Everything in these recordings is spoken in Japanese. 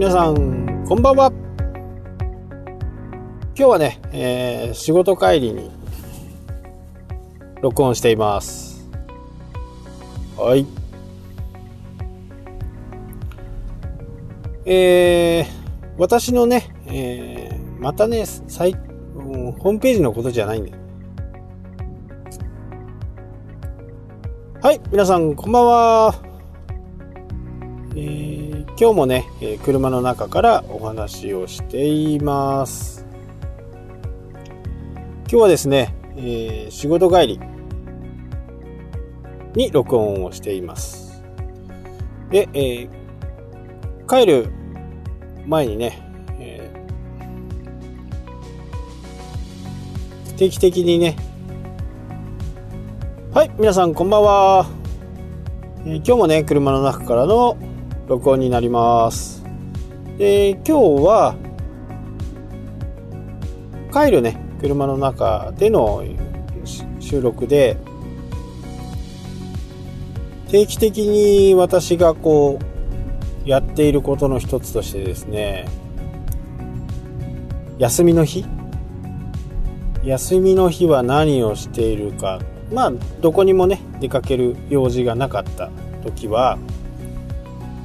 皆さん、こんばんは。今日はね、えー、仕事帰りに録音しています。はい。えー、私のね、えー、またね、サイ、ホームページのことじゃないんで。はい、皆さん、こんばんは。今日もね、え車の中からお話をしています。今日はですね、えー、仕事帰りに録音をしています。で、えー、帰る前にね、え定期的にね、はい、皆さんこんばんは。え今日もね、車の中からの録音になります。で、今日は、帰るね、車の中での収録で、定期的に私がこう、やっていることの一つとしてですね、休みの日？休みの日は何をしているか。まあ、どこにもね、出かける用事がなかった時は、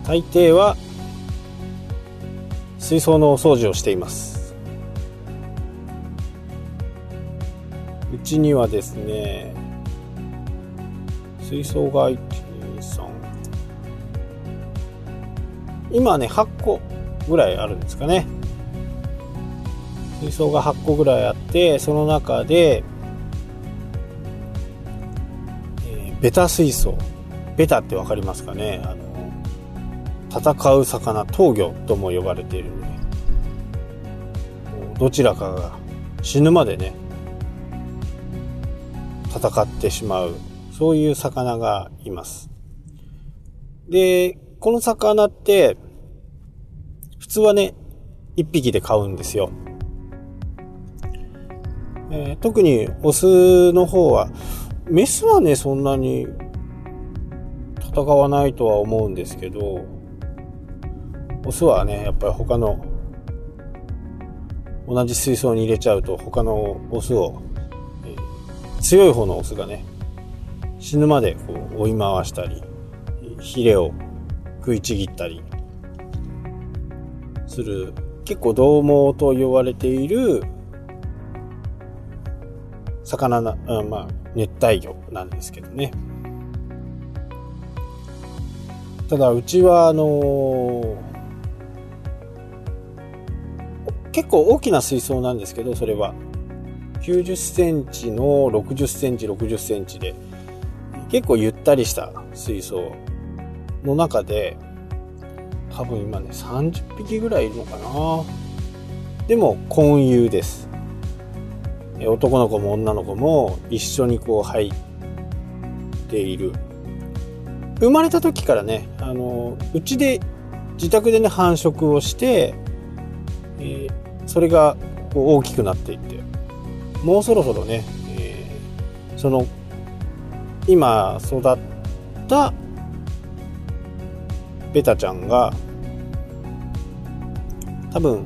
大抵は水槽のお掃除をしています。うちにはですね水槽が123今ね8個ぐらいあるんですかね。水槽が8個ぐらいあってその中で、えー、ベタ水槽。ベタって分かりますかね？あの戦う魚闘魚とも呼ばれているねどちらかが死ぬまでね戦ってしまうそういう魚がいます。でこの魚って普通はね1匹で飼うんですよ、えー、特にオスの方はメスはねそんなに戦わないとは思うんですけどオスはねやっぱり他の同じ水槽に入れちゃうと他のオスを、えー、強い方のオスがね死ぬまでこう追い回したりヒレを食いちぎったりする結構獰猛と言われている魚な、あまあ、熱帯魚なんですけどね。ただ、うちは、あのー結構大きな水槽なんですけどそれは。90センチの60センチ60センチで結構ゆったりした水槽の中で多分今ね30匹ぐらいいるのかな。でも混遊です。男の子も女の子も一緒にこう入っている。生まれた時からねあのうちで自宅でね繁殖をして、それが大きくなっていってもうそろそろね、えー、その今育ったベタちゃんが多分、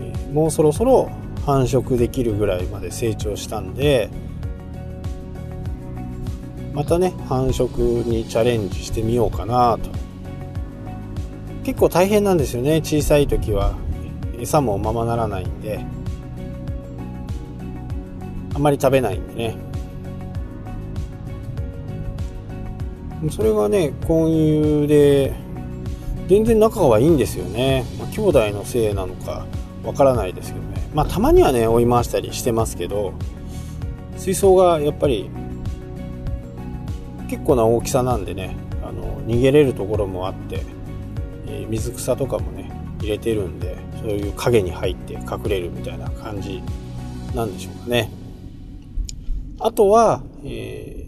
えー、もうそろそろ繁殖できるぐらいまで成長したんでまたね繁殖にチャレンジしてみようかなと。結構大変なんですよね小さい時は。餌もままならないんであんまり食べないんでね。それがね混遊で全然仲はいいんですよね、まあ、兄弟のせいなのかわからないですけどね。まあたまにはね追い回したりしてますけど水槽がやっぱり結構な大きさなんでねあの逃げれるところもあって、えー、水草とかもね入れてるんでそういう影に入って隠れるみたいな感じなんでしょうかね。あとは、え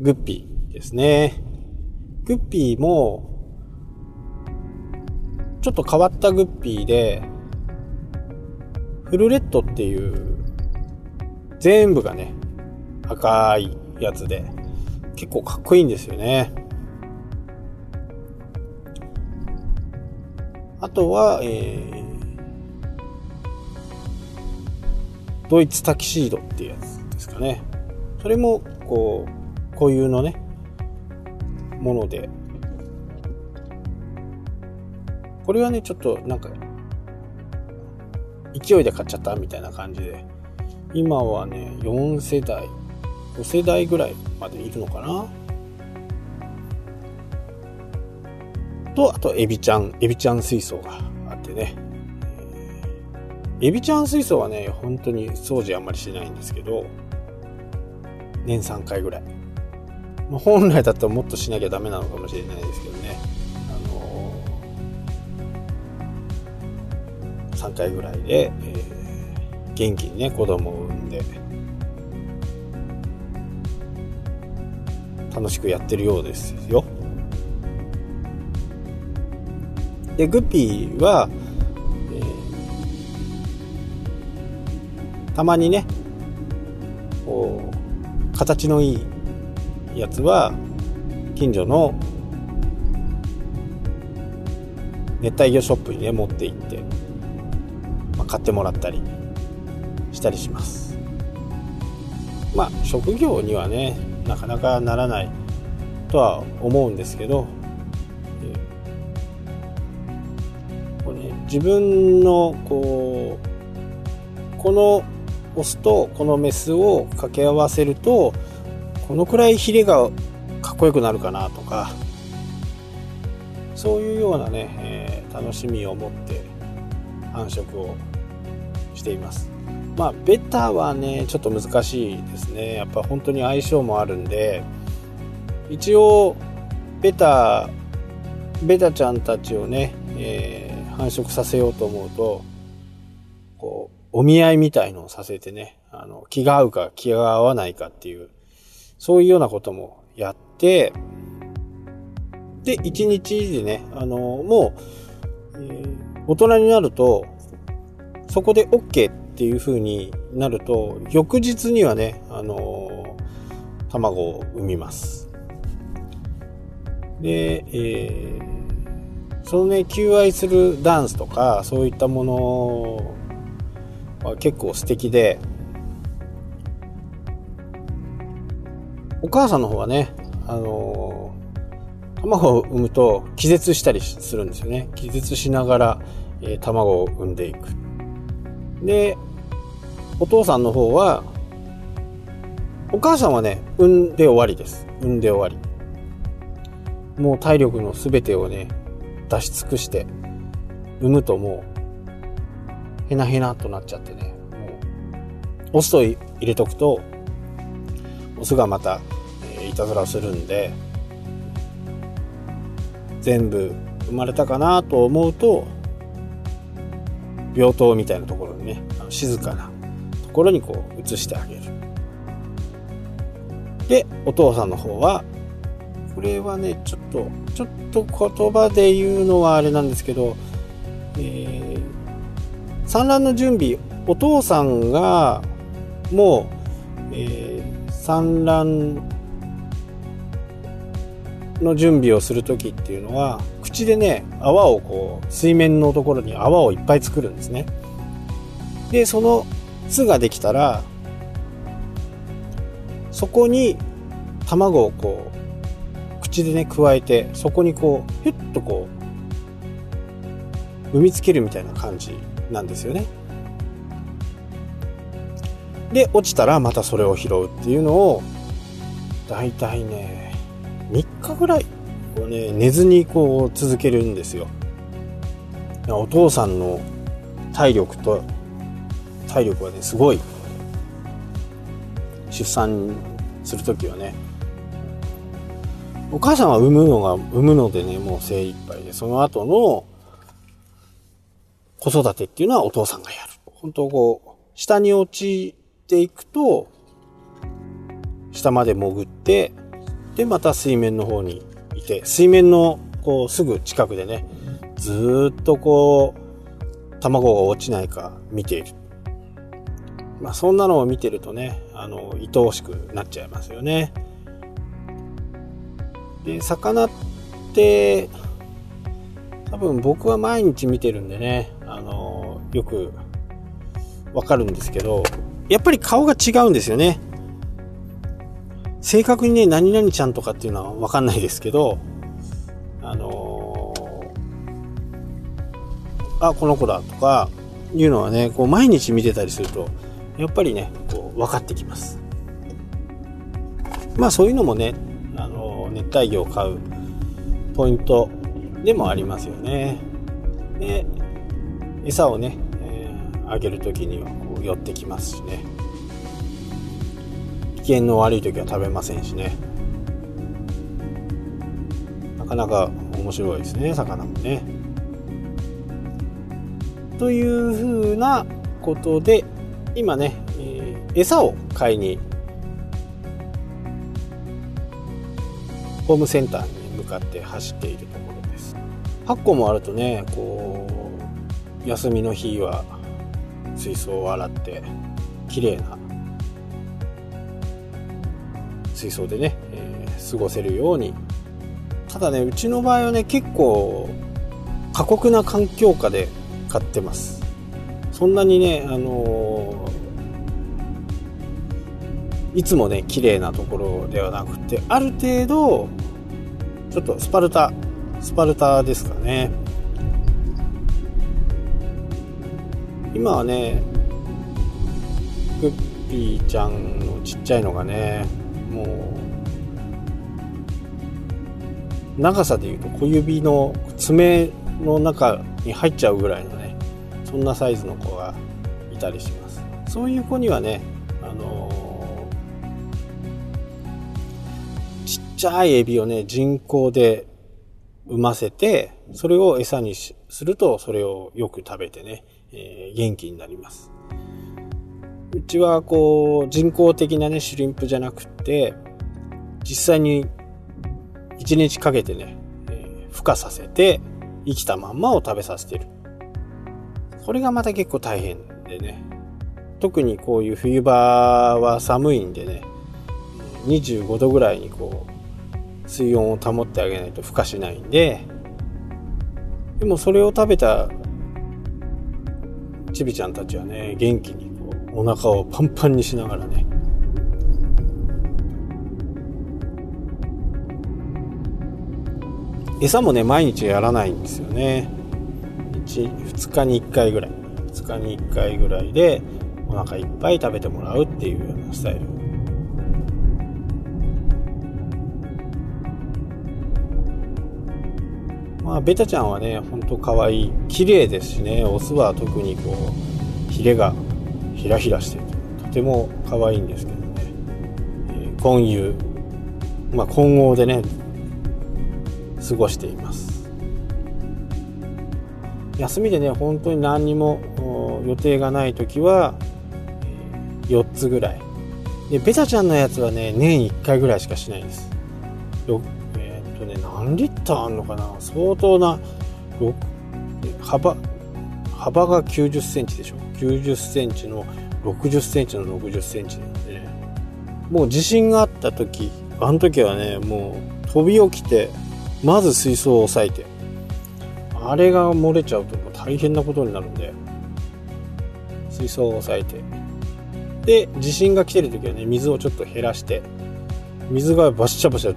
ー、グッピーですね。グッピーも、ちょっと変わったグッピーで、フルレッドっていう、全部がね、赤いやつで、結構かっこいいんですよね。あとは、えー、ドイツタキシードっていうやつですかね。それも、こう、固有のね、もので、これはね、ちょっとなんか、勢いで買っちゃったみたいな感じで、今はね、4世代、5世代ぐらいまでいるのかな。と、あと、エビちゃん、エビちゃん水槽があってね。エビちゃん水槽はね、本当に掃除あんまりしないんですけど、年3回ぐらい。まあ、本来だったらもっとしなきゃダメなのかもしれないですけどね。あのー、3回ぐらいで、えー、元気にね、子供を産んで、楽しくやってるようですよ。で、グッピーは、えー、たまにね、こう、形のいいやつは、近所の熱帯魚ショップにね、持って行って、まあ、買ってもらったりしたりします。まあ、職業にはね、なかなかならないとは思うんですけど、自分のこうこのオスとこのメスを掛け合わせるとこのくらいヒレがかっこよくなるかなとかそういうようなね、えー、楽しみを持って繁殖をしています。まあベタはねちょっと難しいですね。やっぱ本当に相性もあるんで一応ベタベタちゃんたちをね、えー繁殖させようと思うと、こう、お見合いみたいのをさせてね、あの、気が合うか気が合わないかっていう、そういうようなこともやって、で、一日でね、あの、もう、えー、大人になると、そこで OK っていう風になると、翌日にはね、あの卵を産みます。で、えーそのね求愛するダンスとかそういったものは結構素敵でお母さんの方はねあの卵を産むと気絶したりするんですよね。気絶しながら、え、卵を産んでいく。でお父さんの方はお母さんはね産んで終わりです。産んで終わり。もう体力の全てをね出し尽くして産むともうへなへなとなっちゃってね。もうオスと入れとくとオスがまた、えー、いたずらをするんで全部生まれたかなと思うと病棟みたいなところにね静かなところにこう移してあげる。でお父さんの方はこれはねちょっとちょっと言葉で言うのはあれなんですけど、えー、産卵の準備お父さんがもう、えー、産卵の準備をする時っていうのは口でね泡をこう水面のところに泡をいっぱい作るんですね。でその巣ができたらそこに卵をこう口でね加えてそこにこうヒュッとこう産みつけるみたいな感じなんですよね。で落ちたらまたそれを拾うっていうのをだいたいね3日ぐらいこうね寝ずにこう続けるんですよ。お父さんの体力と体力はねすごい出産する時はねお母さんは産むのが、産むのでね、もう精一杯で、その後の子育てっていうのはお父さんがやる。本当こう、下に落ちていくと、下まで潜って、で、また水面の方にいて、水面のこう、すぐ近くでね、ずっとこう、卵が落ちないか見ている。まあ、そんなのを見てるとね、あの、愛おしくなっちゃいますよね。で魚って多分僕は毎日見てるんでね、あの、よくわかるんですけど、やっぱり顔が違うんですよね。正確にね、何々ちゃんとかっていうのはわかんないですけど、あのー、あ、この子だとか、いうのはね、こう毎日見てたりすると、やっぱりね、こう分かってきます。まあそういうのもね、熱帯魚を飼うポイントでもありますよね。で、餌をね、えー、あげる時にはこう寄ってきますしね。機嫌の悪い時は食べませんしねなかなか面白いですね魚もねというふうなことで今ね、餌を買いにホームセンターに向かって走っているところです。8個もあるとねこう休みの日は水槽を洗って綺麗な水槽でね、えー、過ごせるように。ただねうちの場合はね結構過酷な環境下で買ってます。そんなにねあのー、いつもね綺麗なところではなくてある程度ちょっとスパルタスパルタですかね。今はねグッピーちゃんのちっちゃいのがねもう長さでいうと小指の爪の中に入っちゃうぐらいのねそんなサイズの子がいたりします。そういう子にはねあのちっちゃいエビをね人工で産ませてそれを餌にするとそれをよく食べてね、えー、元気になります。うちはこう人工的なねシュリンプじゃなくて実際に1日かけてね、えー、孵化させて生きたまんまを食べさせてる。これがまた結構大変でね特にこういう冬場は寒いんでね25度ぐらいにこう水温を保ってあげないと孵化しないんででもそれを食べたちびちゃんたちはね元気にお腹をパンパンにしながらね餌もね毎日やらないんですよね。1, 2日に1回ぐらい。2日に1回ぐらいでお腹いっぱい食べてもらうっていうようなスタイルまあベタちゃんはねほんと可愛い。綺麗ですしね。オスは特にこうヒレがひらひらしてとても可愛いんですけどね、えー、混遊まあ混合でね過ごしています。休みでね本当に何にも予定がない時は、えー、4つぐらい。でベタちゃんのやつはね年1回ぐらいしかしないです、何リッターあんのかな？相当な幅幅が90センチでしょ？90センチの60センチの60センチなんで、ね、もう地震があった時あの時はねもう飛び起きてまず水槽を押さえてあれが漏れちゃうともう大変なことになるんで水槽を押さえてで地震が来てる時はね水をちょっと減らして水がバシャバシャ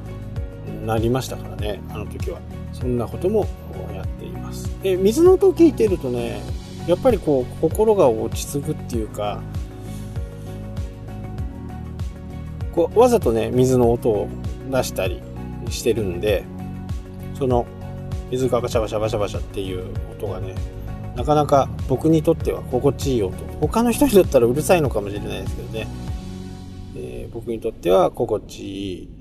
なりましたからねあの時は。そんなこともやっています。で水の音を聞いてるとねやっぱりこう心が落ち着くっていうかこうわざとね水の音を出したりしてるんでその水がバシャバシャバシャバシャっていう音がねなかなか僕にとっては心地いい音。他の人にとったらうるさいのかもしれないですけどね、えー、僕にとっては心地いい。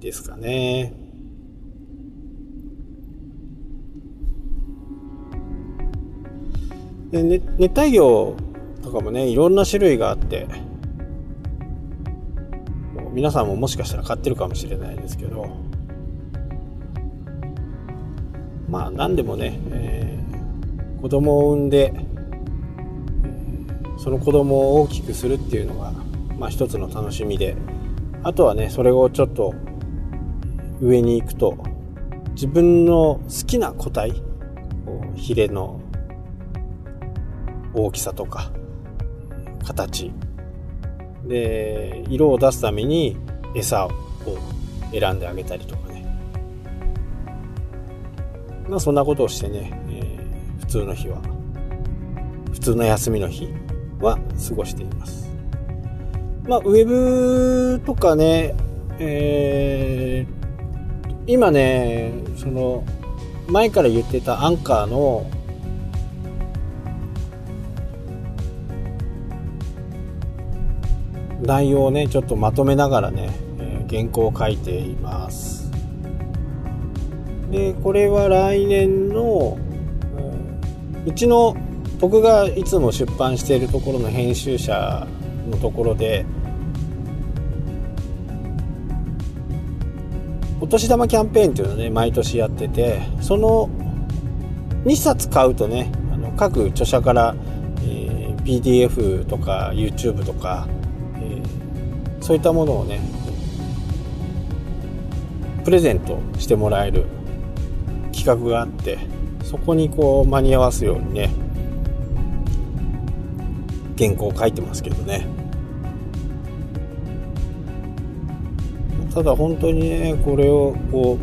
ですかね。で、ね、熱帯魚とかもねいろんな種類があってもう皆さんももしかしたら買ってるかもしれないですけどまあ何でもね、えー、子供を産んでその子供を大きくするっていうのが、まあ、一つの楽しみであとはねそれをちょっと上に行くと自分の好きな個体ヒレの大きさとか形。で色を出すために餌を選んであげたりとかね。まあそんなことをしてね、えー、普通の日は普通の休みの日は過ごしています。まあウェブとかねえー、今ねその前から言ってたアンカーの内容をねちょっとまとめながらね、えー、原稿を書いています。でこれは来年の、うちの僕がいつも出版しているところの編集者のところで年玉キャンペーンっていうのをね毎年やっててその2冊買うとねあの各著者から、えー、PDF とか YouTube とかそういったものをねプレゼントしてもらえる企画があってそこにこう間に合わすようにね原稿を書いてますけどね。ただ本当にねこれをこ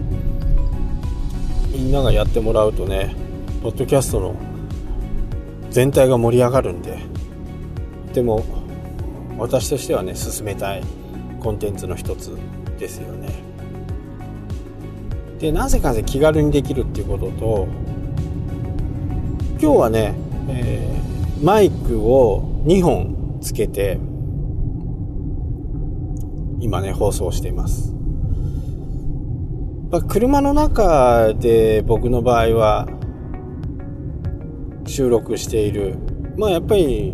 うみんながやってもらうとねポッドキャストの全体が盛り上がるんででも私としてはね進めたいコンテンツの一つですよね。でなぜかね気軽にできるっていうことと今日はね、えー、マイクを2本つけて今ね放送していますま、車の中で僕の場合は収録しているまあやっぱり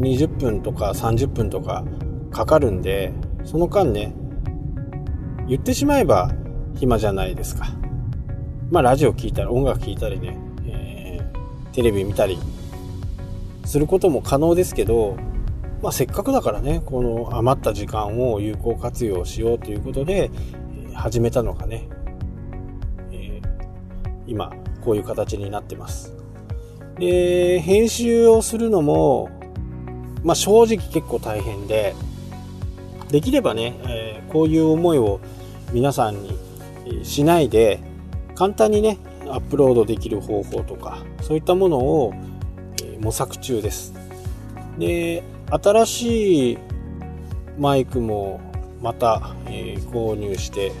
20分とか30分とかかかるんで、その間ね、言ってしまえば暇じゃないですか。まあラジオ聴いたり音楽聴いたりね、えー、テレビ見たりすることも可能ですけど、まあせっかくだからね、この余った時間を有効活用しようということで、始めたのがね、えー、今こういう形になってます。で、編集をするのも、まあ、正直結構大変で、できればね、えー、こういう思いを皆さんにしないで、簡単にね、アップロードできる方法とか、そういったものを、模索中です。で、新しいマイクもまた、えー、購入して、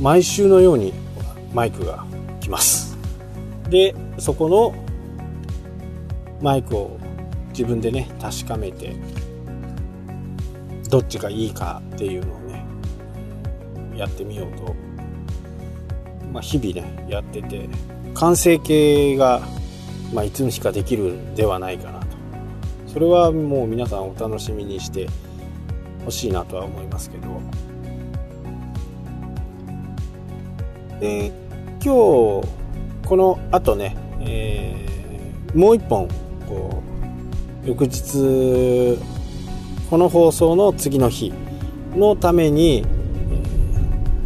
毎週のようにマイクが来ます。で、そこのマイクを自分でね確かめてどっちがいいかっていうのをねやってみようと、まあ、日々ねやってて完成形が、まあ、いつの日かできるんではないかなそれはもう皆さんお楽しみにしてほしいなとは思いますけど。で今日このあとね、えー、もう一本こう翌日この放送の次の日のために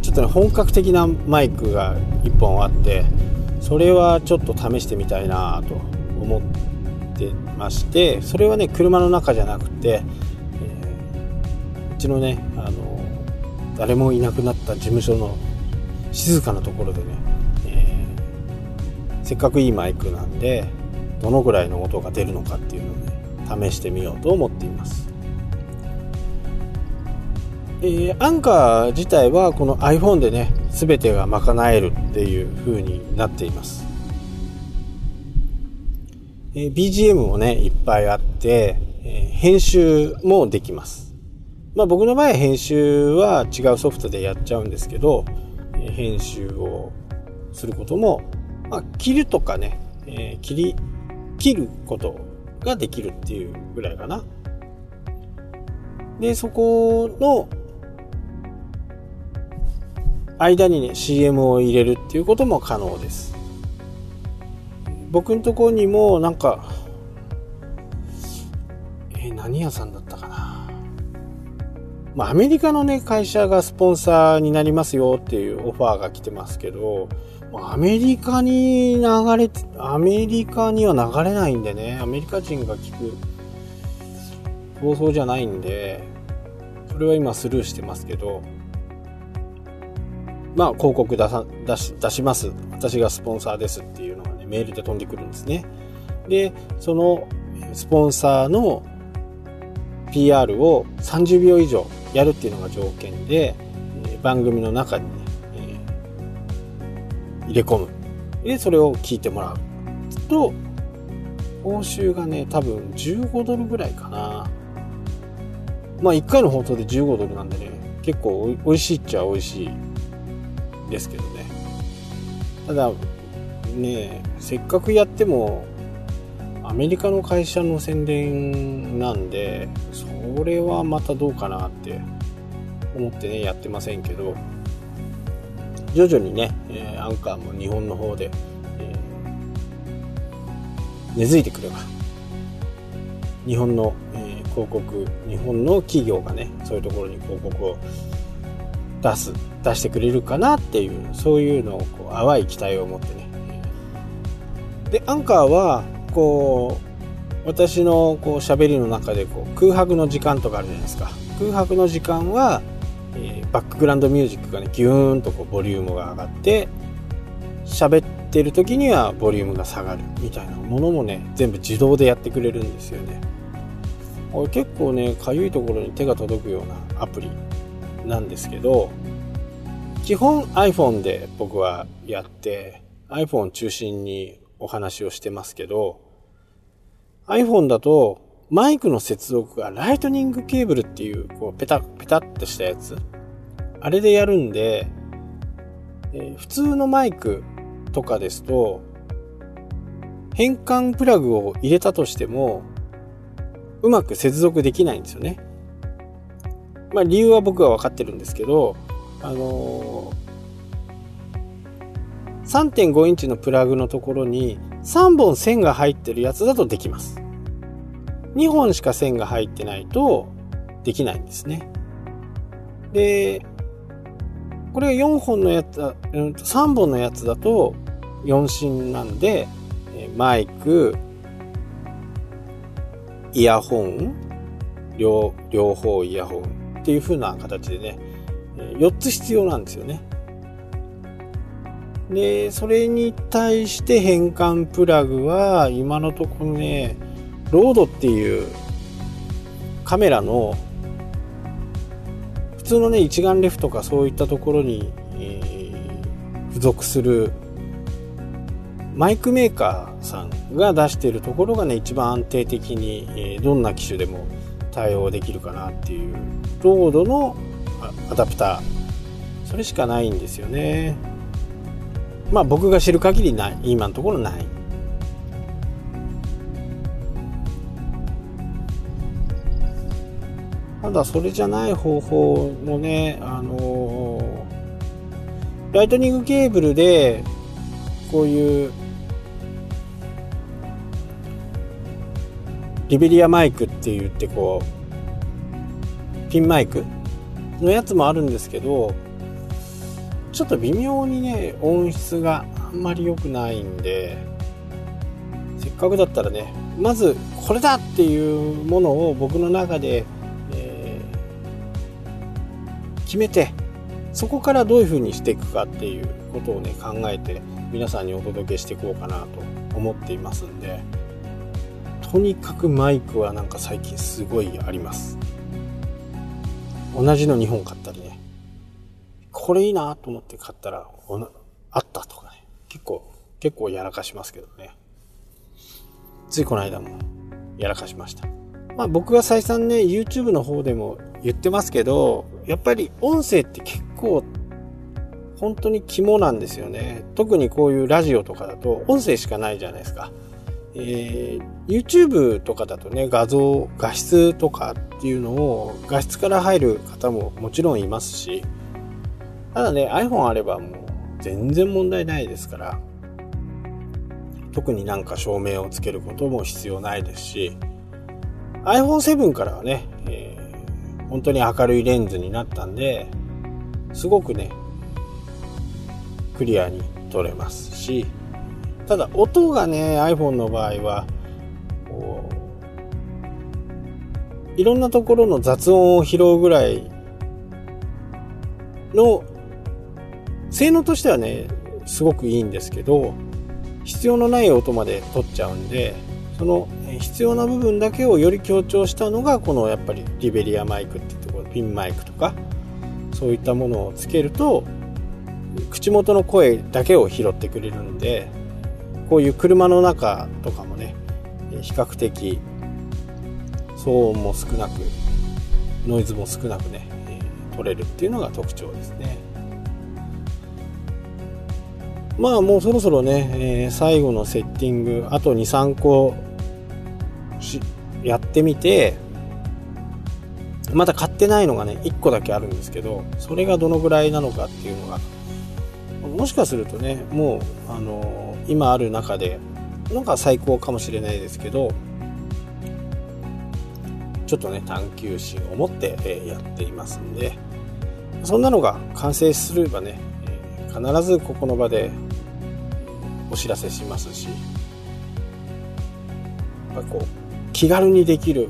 ちょっとね本格的なマイクが1本あってそれはちょっと試してみたいなと思ってましてそれはね車の中じゃなくて、えー、うちのねあの誰もいなくなった事務所の静かなところでね、えー、せっかくいいマイクなんでどのぐらいの音が出るのかっていうのをね試してみようと思っています。えー、アンカー自体はこの iPhone でね全てが賄えるっていう風になっています、え、BGM もねいっぱいあって、え、編集もできますまあ僕の場合編集は違うソフトでやっちゃうんですけど、え編集をすることも、まあ、切るとかね、え切り切ることができるっていうぐらいかな。で、そこの間にね、CM を入れるっていうことも可能です。僕のところにもなんか、えー、何屋さんだったかな。まあ、アメリカのね、会社がスポンサーになりますよっていうオファーが来てますけど、アメリカに流れ、アメリカには流れないんでね、アメリカ人が聞く放送じゃないんで、それは今スルーしてますけど、まあ広告出さ、出し、出します。私がスポンサーですっていうのね、メールで飛んでくるんですね。で、そのスポンサーの PR を30秒以上やるっていうのが条件で、番組の中にね、え、入れ込む。で、それを聞いてもらう。と、報酬がね、多分15ドルぐらいかな。まあ1回の放送で15ドルなんでね、結構美味しいっちゃ美味しいですけどね。ただ、ねせっかくやっても、アメリカの会社の宣伝なんで、それはまたどうかなって思ってね、やってませんけど、徐々にね、え、アンカーも日本の方で、え、根付いてくれば、日本の、え、広告、日本の企業がね、そういうところに広告を出す、出してくれるかなっていう、そういうのをこう淡い期待を持ってね。で、アンカーは、こう、私のこう喋りの中でこう空白の時間とかあるじゃないですか。空白の時間は、えー、バックグラウンドミュージックがね、ギューンとこうボリュームが上がって、喋ってる時にはボリュームが下がるみたいなものもね、全部自動でやってくれるんですよね。これ結構ね、かゆいところに手が届くようなアプリなんですけど、基本 iPhone で僕はやって、iPhone 中心にお話をしてますけど、iPhone だとマイクの接続がライトニングケーブルっていう、こう、ペタ、ペタってしたやつ。あれでやるんで、えー、普通のマイクとかですと、変換プラグを入れたとしても、うまく接続できないんですよね。まあ理由は僕は分かってるんですけど、あのー、3.5インチのプラグのところに3本線が入ってるやつだとできます。2本しか線が入ってないとできないんですね。で、これが4本のやつ、3本のやつだと4芯なんで、マイク、イヤホン、両、両方イヤホンっていう風な形でね、4つ必要なんですよね。で、それに対して変換プラグは今のところね、ロードっていうカメラの普通のね一眼レフとかそういったところに、えー、付属するマイクメーカーさんが出しているところがね一番安定的に、えー、どんな機種でも対応できるかなっていうロードのアダプター。それしかないんですよね。まあ僕が知る限りない。今のところない。ただそれじゃない方法もねあのー、ライトニングケーブルでこういうリベリアマイクって言ってこうピンマイクのやつもあるんですけどちょっと微妙にね音質があんまり良くないんでせっかくだったらねまずこれだっていうものを僕の中で、えー、決めてそこからどういう風にしていくかっていうことをね考えて皆さんにお届けしていこうかなと思っていますんでとにかくマイクはなんか最近すごいあります。同じの2本買ったりね、これいいなと思って買ったら、あったとかね、結構、結構やらかしますけどね。ついこの間もやらかしました。まあ僕は再三ね、YouTube の方でも言ってますけど、やっぱり音声って結構本当に肝なんですよね。特にこういうラジオとかだと音声しかないじゃないですか。えー、YouTube とかだとね、画像、画質とかっていうのを画質から入る方ももちろんいますし、ただね、iPhone あればもう全然問題ないですから、特になんか照明をつけることも必要ないですし、iPhone7 からはね、えー、本当に明るいレンズになったんで、すごくね、クリアに撮れますし、ただ音がね、iPhone の場合は、いろんなところの雑音を拾うぐらいの性能としてはね、すごくいいんですけど、必要のない音まで取っちゃうんで、その必要な部分だけをより強調したのが、このやっぱりリベリアマイクっていうところ、ピンマイクとか、そういったものをつけると、口元の声だけを拾ってくれるんで、こういう車の中とかもね、比較的騒音も少なく、ノイズも少なくね、取れるっていうのが特徴ですね。まあもうそろそろね、えー、最後のセッティング、あと2、3個しやってみて、まだ買ってないのがね、1個だけあるんですけど、それがどのぐらいなのかっていうのが、もしかするとね、もう、あのー、今ある中で、のが最高かもしれないですけど、ちょっとね、探求心を持って、えー、やっていますんで、そんなのが完成すればね、必ずここの場でお知らせしますしやっぱこう気軽にできる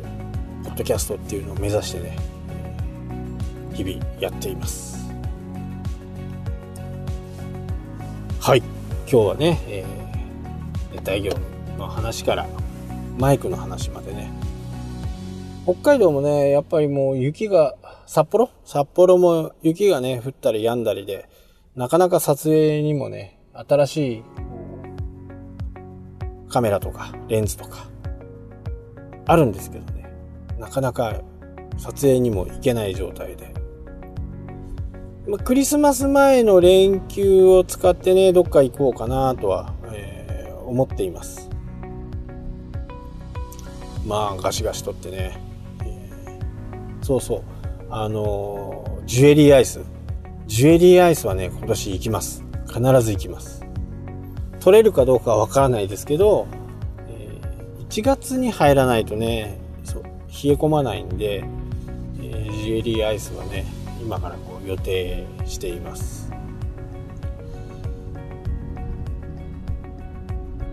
ポッドキャストっていうのを目指してね日々やっています。はい。今日はね、えー、熱帯魚の話からマイクの話までね。北海道もねやっぱりもう雪が札幌？札幌も雪がね降ったり止んだりでなかなか撮影にもね、新しいカメラとかレンズとかあるんですけどね、なかなか撮影にも行けない状態で。まクリスマス前の連休を使ってね、どっか行こうかなとは、えー、思っています。まあ、ガシガシとってね、えー、そうそう、あの、ジュエリーアイス、ジュエリーアイスはね、今年行きます。必ず行きます。取れるかどうかはわからないですけど、えー、1月に入らないとね、そう冷え込まないんで、えー、ジュエリーアイスはね、今からこう予定しています。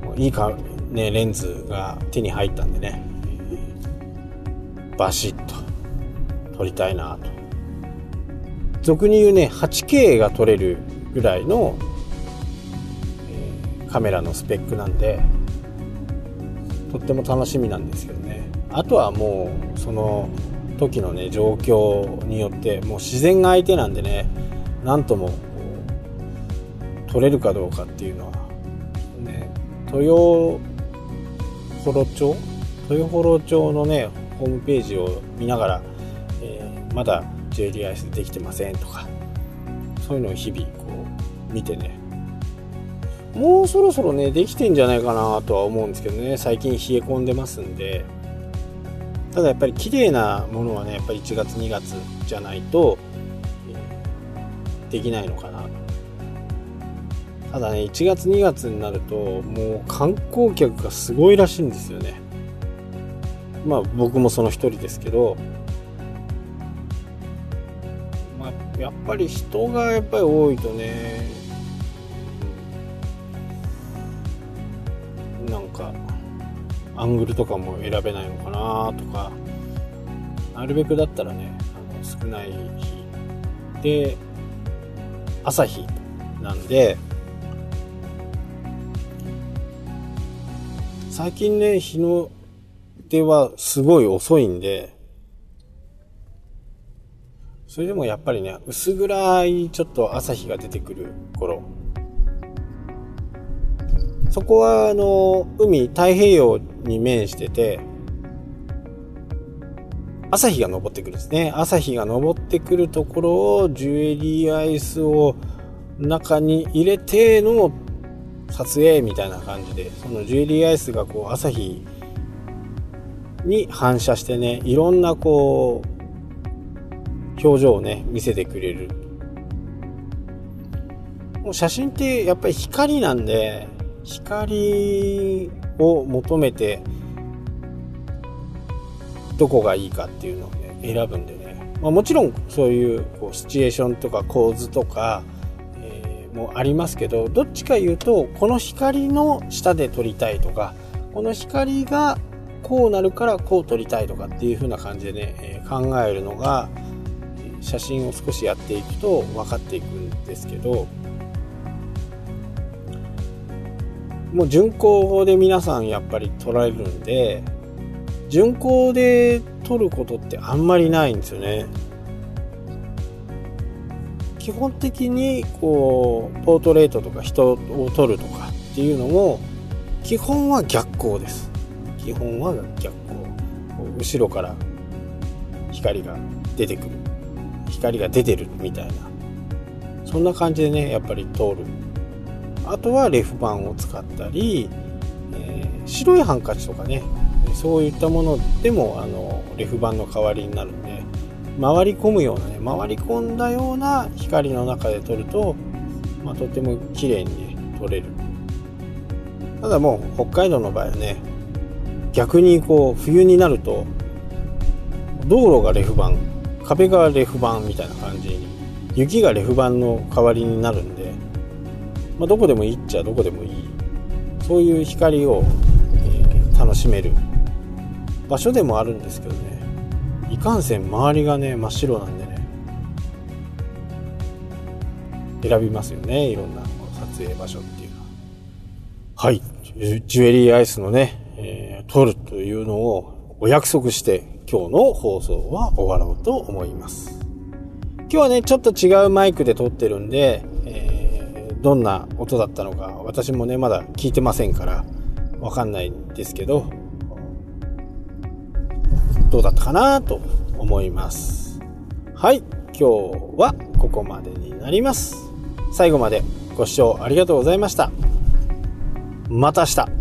もういいか、ね、レンズが手に入ったんでね、えー、バシッと撮りたいなと俗に言うね 8K が撮れるぐらいの、カメラのスペックなんでとっても楽しみなんですけどね。あとはもうその時のね状況によってもう自然が相手なんでね何とも撮れるかどうかっていうのはね豊幌町豊幌町のねホームページを見ながら、えー、まだ JDIS できてませんとかそういうのを日々こう見てねもうそろそろねできてんじゃないかなとは思うんですけどね。最近冷え込んでますんで。ただやっぱり綺麗なものはねやっぱり1月2月じゃないと、できないのかな。ただね1月2月になるともう観光客がすごいらしいんですよね。まあ僕もその一人ですけど。まあやっぱり人がやっぱり多いとねアングルとかも選べないのかなとかなるべくだったらねあの少ない日で朝日なんで最近ね日の出はすごい遅いんでそれでもやっぱりね、薄暗いちょっと朝日が出てくる頃。そこはあの、海、太平洋に面してて、朝日が昇ってくるんですね。朝日が昇ってくるところをジュエリーアイスを中に入れての撮影みたいな感じで、そのジュエリーアイスがこう朝日に反射してね、いろんなこう、表情をね、見せてくれる。もう写真ってやっぱり光なんで、光を求めて、どこがいいかっていうのをね、選ぶんでね、まあ、もちろんそういうこうシチュエーションとか構図とか、えー、もありますけどどっちか言うとこの光の下で撮りたいとかこの光がこうなるからこう撮りたいとかっていう風な感じでね、え、考えるのが写真を少しやっていくと分かっていくんですけどもう巡航で皆さんやっぱり撮られるんで巡航で撮ることってあんまりないんですよね。基本的にこうポートレートとか人を撮るとかっていうのも基本は逆光です。基本は逆光後ろから光が出てくる。光が出てるみたいな。そんな感じでねやっぱり通る。あとはレフ板を使ったり、えー、白いハンカチとかねそういったものでもあのレフ板の代わりになるんで回り込むようなね回り込んだような光の中で撮ると、まあ、とても綺麗に、撮れる。ただもう北海道の場合はね逆にこう冬になると道路がレフ板壁がレフ板みたいな感じに雪がレフ板の代わりになるんで、まあ、どこでもいいっちゃどこでもいい。そういう光を、えー、楽しめる。場所でもあるんですけどね。いかんせん周りがね真っ白なんでね。選びますよねいろんな撮影場所っていうのは。はい。ジュエリーアイスのね、えー、撮るというのをお約束して今日の放送は終わろうと思います。今日はね、ちょっと違うマイクで撮ってるんで、どんな音だったのか私もね、まだ聞いてませんからわかんないんですけど、どうだったかなと思います。はい、今日はここまでになります。最後までご視聴ありがとうございました。また明日。